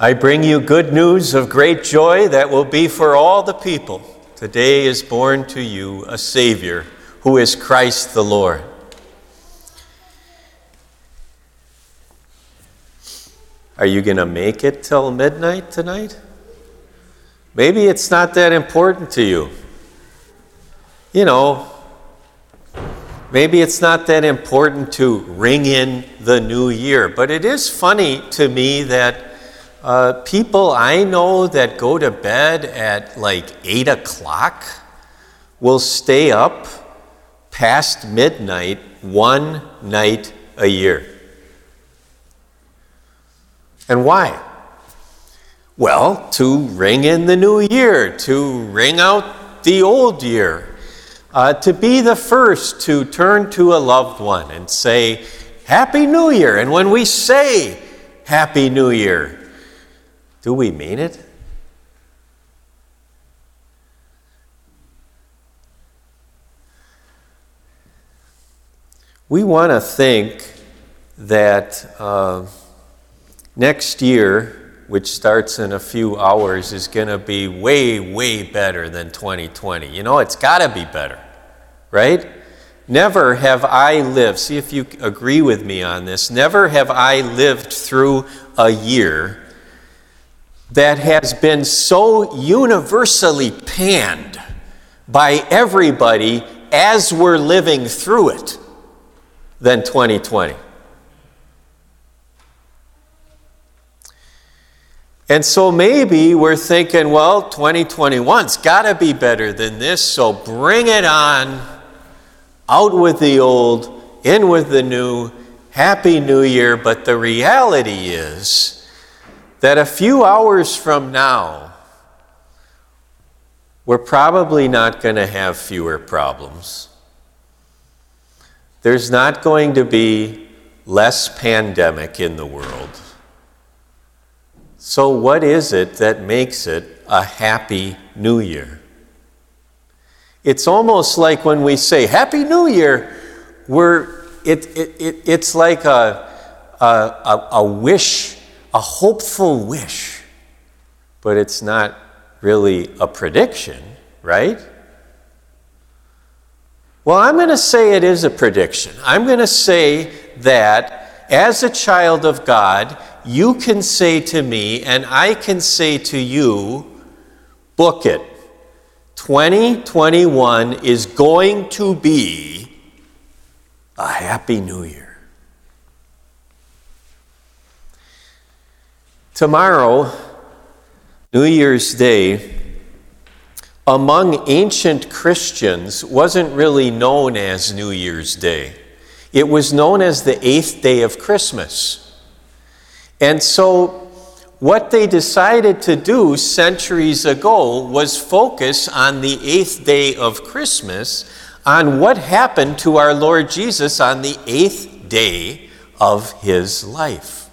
I bring you good news of great joy that will be for all the people. Today is born to you a Savior who is Christ the Lord. Are you going to make it till midnight tonight? Maybe it's not that important to you. You know, maybe it's not that important to ring in the new year, but it is funny to me that uh, people I know that go to bed at like 8 o'clock will stay up past midnight one night a year. And why? Well, to ring in the new year, to ring out the old year, uh, to be the first to turn to a loved one and say, Happy New Year. And when we say Happy New Year, do we mean it? We want to think that uh, next year, which starts in a few hours, is going to be way, way better than 2020. You know, it's got to be better, right? Never have I lived, see if you agree with me on this, never have I lived through a year that has been so universally panned by everybody as we're living through it than 2020. And so maybe we're thinking, well, 2021's got to be better than this, so bring it on. Out with the old, in with the new. Happy New Year. But the reality is, that a few hours from now, we're probably not going to have fewer problems. There's not going to be less pandemic in the world. So, what is it that makes it a happy new year? It's almost like when we say Happy New Year, we're, it, it, it, it's like a, a, a, a wish a hopeful wish, but it's not really a prediction, right? Well, I'm going to say it is a prediction. I'm going to say that as a child of God, you can say to me, and I can say to you, book it. 2021 is going to be a happy new year. Tomorrow, New Year's Day, among ancient Christians, wasn't really known as New Year's Day. It was known as the eighth day of Christmas. And so, what they decided to do centuries ago was focus on the eighth day of Christmas, on what happened to our Lord Jesus on the eighth day of his life.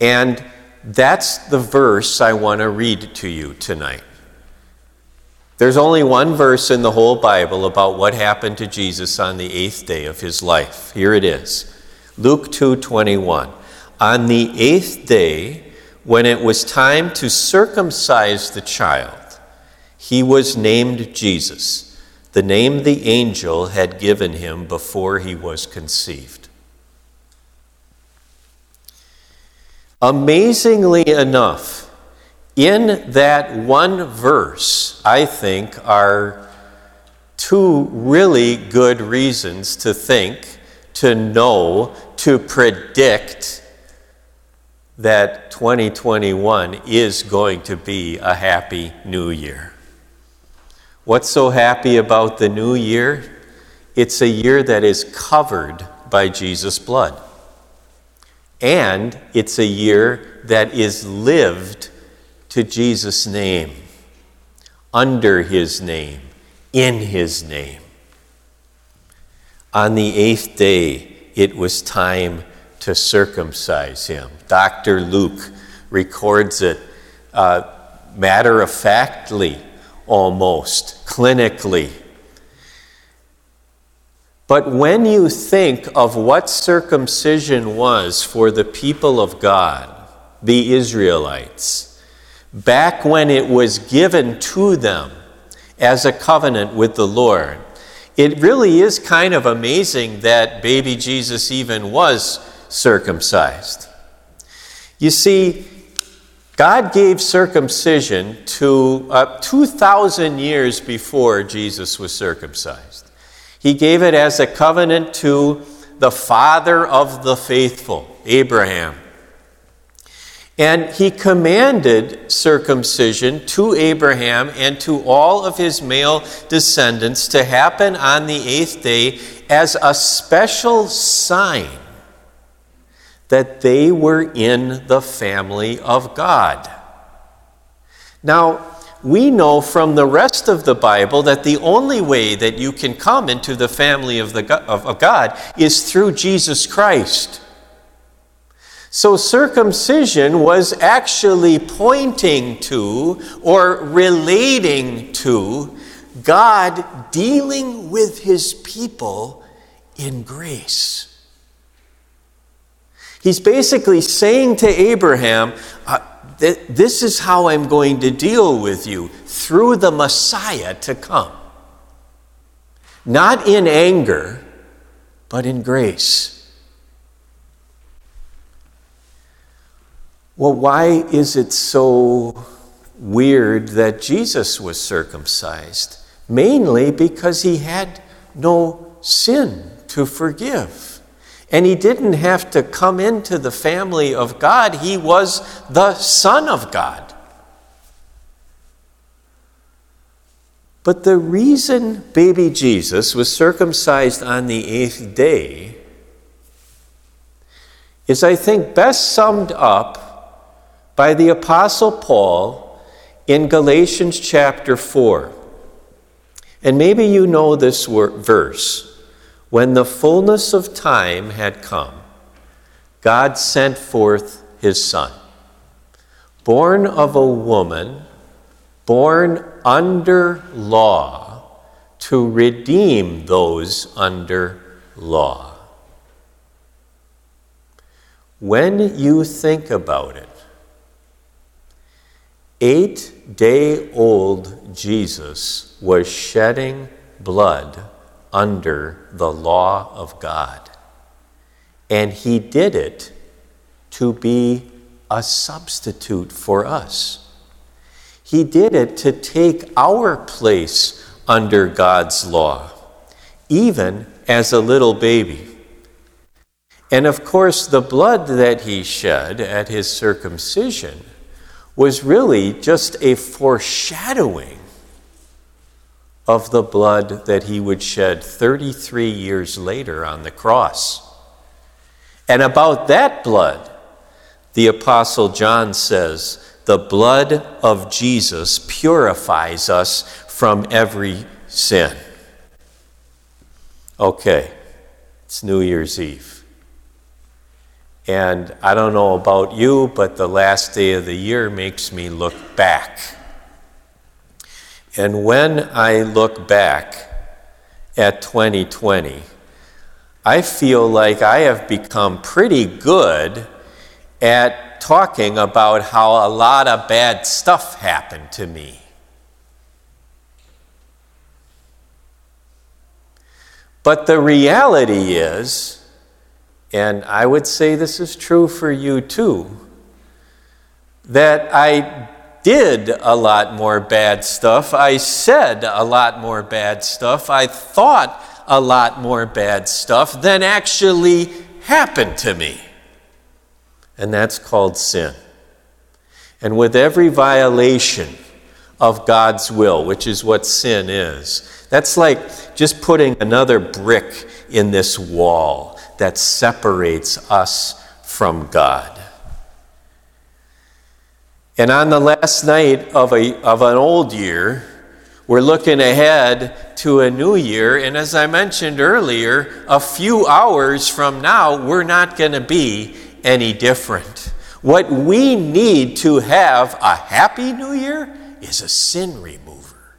And that's the verse I want to read to you tonight. There's only one verse in the whole Bible about what happened to Jesus on the eighth day of his life. Here it is Luke 2:21. On the eighth day, when it was time to circumcise the child, he was named Jesus, the name the angel had given him before he was conceived. Amazingly enough, in that one verse, I think, are two really good reasons to think, to know, to predict that 2021 is going to be a happy new year. What's so happy about the new year? It's a year that is covered by Jesus' blood. And it's a year that is lived to Jesus' name, under his name, in his name. On the eighth day, it was time to circumcise him. Dr. Luke records it uh, matter of factly, almost, clinically. But when you think of what circumcision was for the people of God, the Israelites, back when it was given to them as a covenant with the Lord. It really is kind of amazing that baby Jesus even was circumcised. You see, God gave circumcision to uh, 2,000 years before Jesus was circumcised. He gave it as a covenant to the father of the faithful, Abraham. And he commanded circumcision to Abraham and to all of his male descendants to happen on the eighth day as a special sign that they were in the family of God. Now, we know from the rest of the Bible that the only way that you can come into the family of, the, of, God is through Jesus Christ. So, circumcision was actually pointing to or relating to God dealing with his people in grace. He's basically saying to Abraham, This is how I'm going to deal with you through the Messiah to come. Not in anger, but in grace. Well, why is it so weird that Jesus was circumcised? Mainly because he had no sin to forgive. And he didn't have to come into the family of God, he was the Son of God. But the reason baby Jesus was circumcised on the eighth day is, I think, best summed up by the Apostle Paul in Galatians chapter 4. And maybe you know this verse. When the fullness of time had come, God sent forth his Son, born of a woman, born under law, to redeem those under law. When you think about it, Eight day old Jesus was shedding blood under the law of God. And he did it to be a substitute for us. He did it to take our place under God's law, even as a little baby. And of course, the blood that he shed at his circumcision was really just a foreshadowing of the blood that he would shed 33 years later on the cross. And about that blood, the Apostle John says, the blood of Jesus purifies us from every sin. Okay, it's New Year's Eve. And I don't know about you, but the last day of the year makes me look back. And when I look back at 2020, I feel like I have become pretty good at talking about how a lot of bad stuff happened to me. But the reality is, and I would say this is true for you too, that I did a lot more bad stuff. I said a lot more bad stuff. I thought a lot more bad stuff than actually happened to me. And that's called sin. And with every violation of God's will, which is what sin is, that's like just putting another brick in this wall that separates us from God. And on the last night of, a, of an old year, we're looking ahead to a new year. And as I mentioned earlier, a few hours from now, we're not going to be any different. What we need to have a happy new year is a sin remover.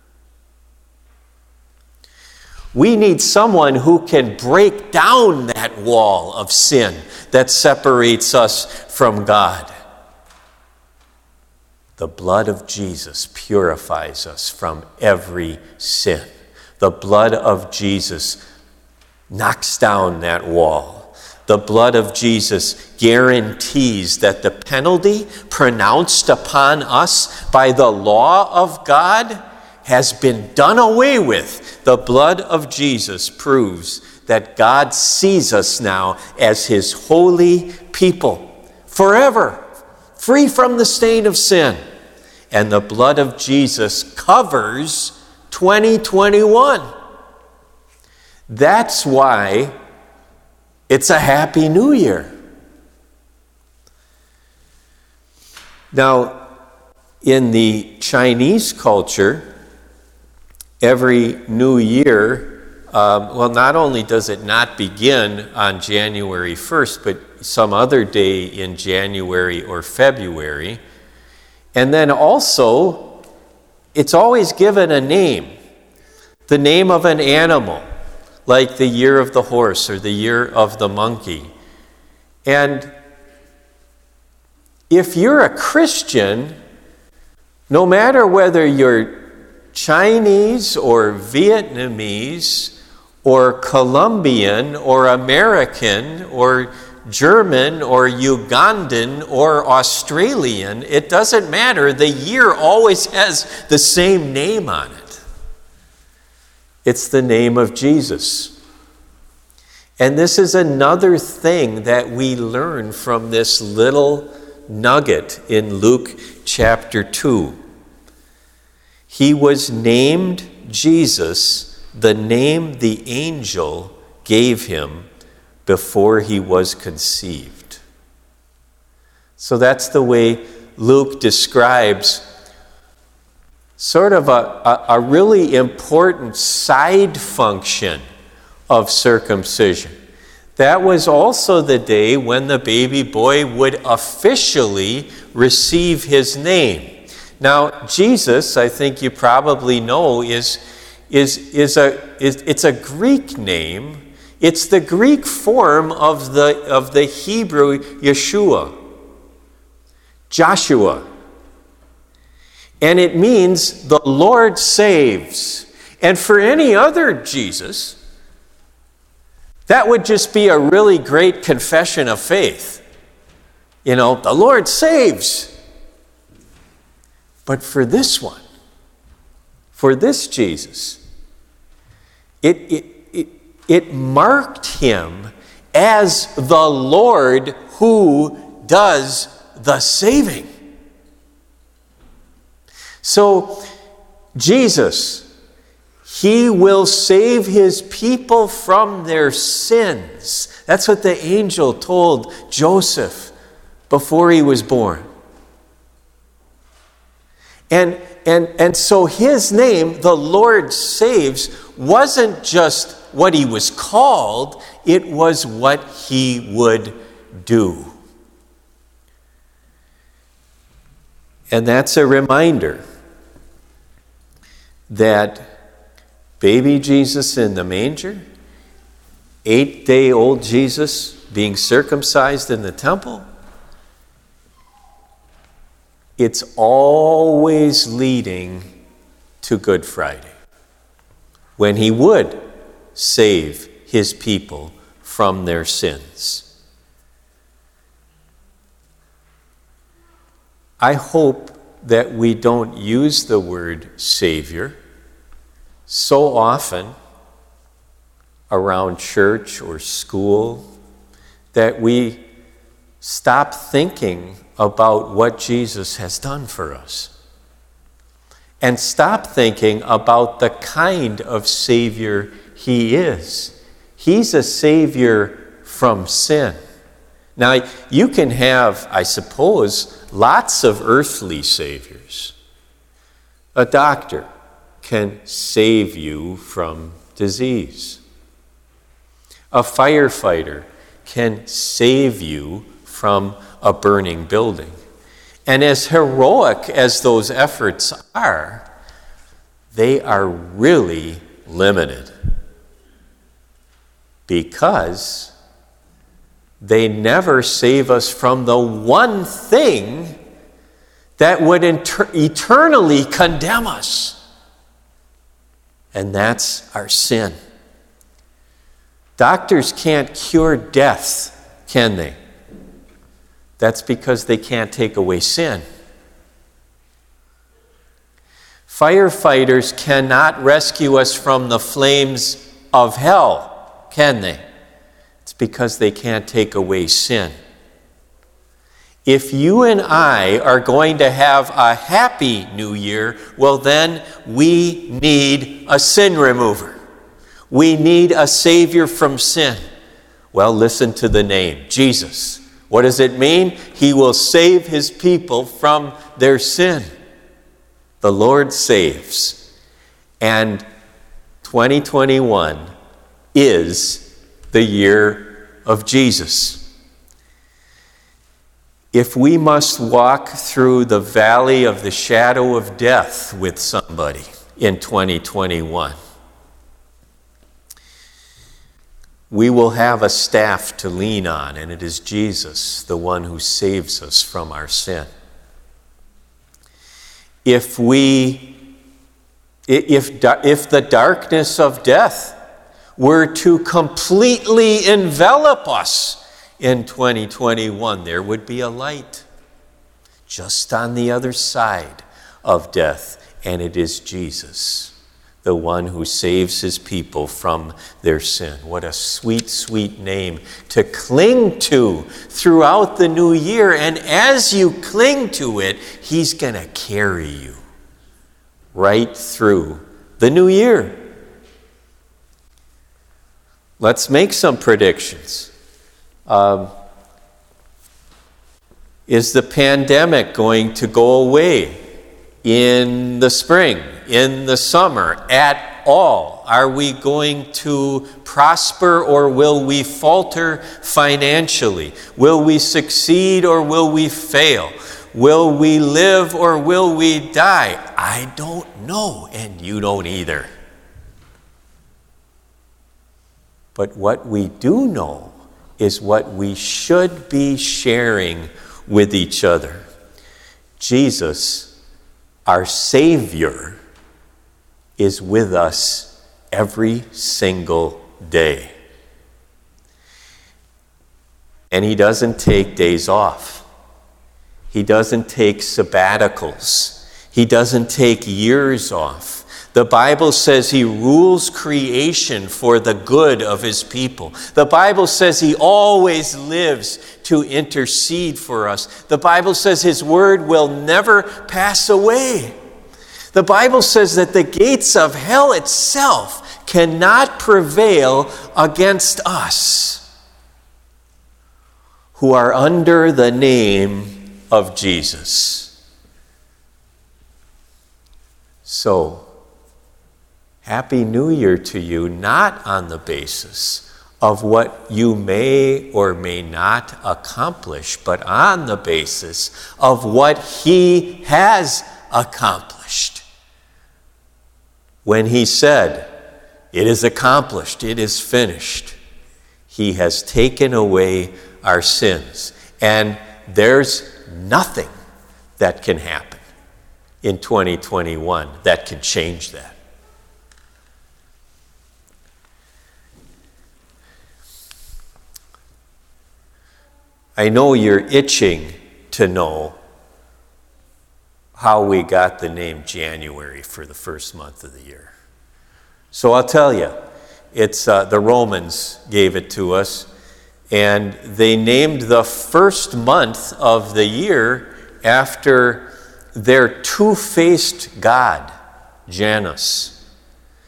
We need someone who can break down that wall of sin that separates us from God. The blood of Jesus purifies us from every sin. The blood of Jesus knocks down that wall. The blood of Jesus guarantees that the penalty pronounced upon us by the law of God has been done away with. The blood of Jesus proves that God sees us now as his holy people forever, free from the stain of sin and the blood of Jesus covers 2021. That's why it's a happy new year. Now, in the Chinese culture, every new year, um, well, not only does it not begin on January 1st, but some other day in January or February, and then also, it's always given a name the name of an animal, like the year of the horse or the year of the monkey. And if you're a Christian, no matter whether you're Chinese or Vietnamese or Colombian or American or German or Ugandan or Australian, it doesn't matter. The year always has the same name on it. It's the name of Jesus. And this is another thing that we learn from this little nugget in Luke chapter 2. He was named Jesus, the name the angel gave him before he was conceived. So that's the way Luke describes sort of a, a, a, really important side function of circumcision. That was also the day when the baby boy would officially receive his name. Now, Jesus, I think you probably know, is, is, is a, is, it's a Greek name it's the Greek form of the, of the Hebrew Yeshua, Joshua. And it means the Lord saves. And for any other Jesus, that would just be a really great confession of faith. You know, the Lord saves. But for this one, for this Jesus, it, it, it marked him as the Lord who does the saving. So, Jesus, he will save his people from their sins. That's what the angel told Joseph before he was born. And, and, and so his name, the Lord saves, wasn't just what he was called, it was what he would do. And that's a reminder that baby Jesus in the manger, eight day old Jesus being circumcised in the temple, it's always leading to Good Friday when he would save his people from their sins. I hope that we don't use the word Savior so often around church or school that we stop thinking about what Jesus has done for us and stop thinking about the kind of Savior he is. He's a Savior from sin. Now, you can have, I suppose, lots of earthly Saviors. A doctor can save you from disease. A firefighter can save you from a burning building. And as heroic as those efforts are, they are really limited because they never save us from the one thing that would inter- eternally condemn us. And that's our sin. Doctors can't cure death, can they? That's because they can't take away sin. Firefighters cannot rescue us from the flames of hell, can they? It's because they can't take away sin. If you and I are going to have a happy new year, well, then we need a sin remover. We need a Savior from sin. Well, listen to the name Jesus. What does it mean? He will save His people from their sin. The Lord saves. And 2021 is the year of Jesus. If we must walk through the valley of the shadow of death with somebody in 2021, we will have a staff to lean on, and it is Jesus, the one who saves us from our sin. If we if, if the darkness of death were to completely envelop us in 2021, there would be a light just on the other side of death, and it is Jesus the one who saves his people from their sin. What a sweet, sweet name to cling to throughout the new year. And as you cling to it, he's going to carry you right through the new year. Let's make some predictions. Um, is the pandemic going to go away in the spring? In the summer at all? Are we going to prosper or will we falter financially? Will we succeed or will we fail? Will we live or will we die? I don't know, and you don't either. But what we do know is what we should be sharing with each other. Jesus, our Savior, is with us every single day. And He doesn't take days off, He doesn't take sabbaticals, He doesn't take years off. The Bible says he rules creation for the good of his people. The Bible says he always lives to intercede for us. The Bible says his word will never pass away. The Bible says that the gates of hell itself cannot prevail against us who are under the name of Jesus. So, Happy New Year to you, not on the basis of what you may or may not accomplish, but on the basis of what He has accomplished when he said, It is accomplished, it is finished. He has taken away our sins. And there's nothing that can happen in 2021 that can change that. I know you're itching to know how we got the name January for the first month of the year. So I'll tell you, it's uh, the Romans gave it to us, and they named the first month of the year after their two faced god, Janus.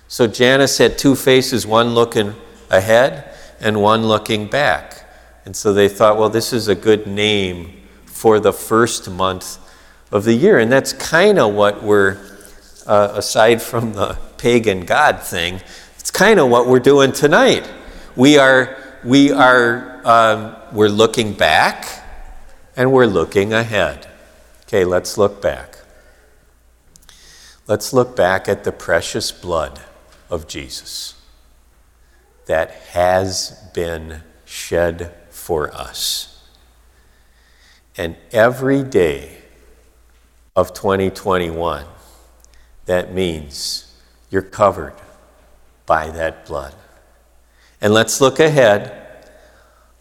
So Janus had two faces, one looking ahead and one looking back. And so they thought, well, this is a good name for the first month of the year. And that's kind of what we're, uh, aside from the pagan God thing, it's kind of what we're doing tonight. We are, we are, um, we're looking back and we're looking ahead. Okay, let's look back. Let's look back at the precious blood of Jesus that has been shed for us. And every day, of 2021, that means you're covered by that blood. And let's look ahead.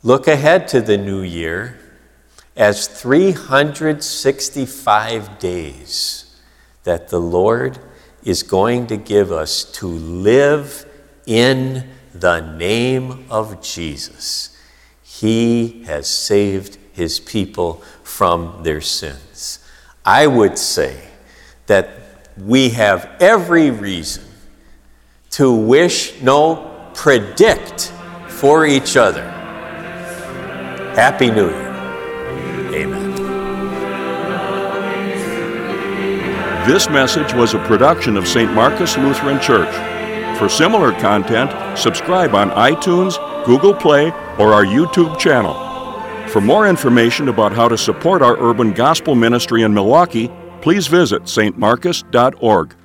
Look ahead to the new year as 365 days that the Lord is going to give us to live in the name of Jesus. He has saved his people from their sins. I would say that we have every reason to wish, no, predict for each other. Happy New Year. Amen. This message was a production of St. Marcus Lutheran Church. For similar content, subscribe on iTunes, Google Play, or our YouTube channel. For more information about how to support our urban gospel ministry in Milwaukee, please visit stmarcus.org.